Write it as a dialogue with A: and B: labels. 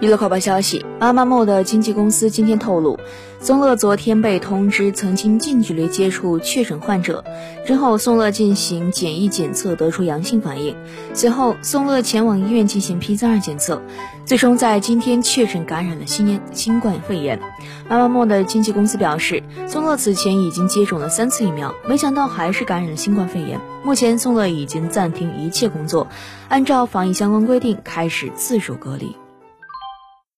A: 娱乐快报消息：妈妈木的经纪公司今天透露，宋乐昨天被通知曾经近距离接触确诊患者，之后宋乐进行简易检测得出阳性反应，随后宋乐前往医院进行 PCR 检测，最终在今天确诊感染了新新冠肺炎。妈妈木的经纪公司表示，宋乐此前已经接种了三次疫苗，没想到还是感染了新冠肺炎。目前宋乐已经暂停一切工作，按照防疫相关规定开始自主隔离。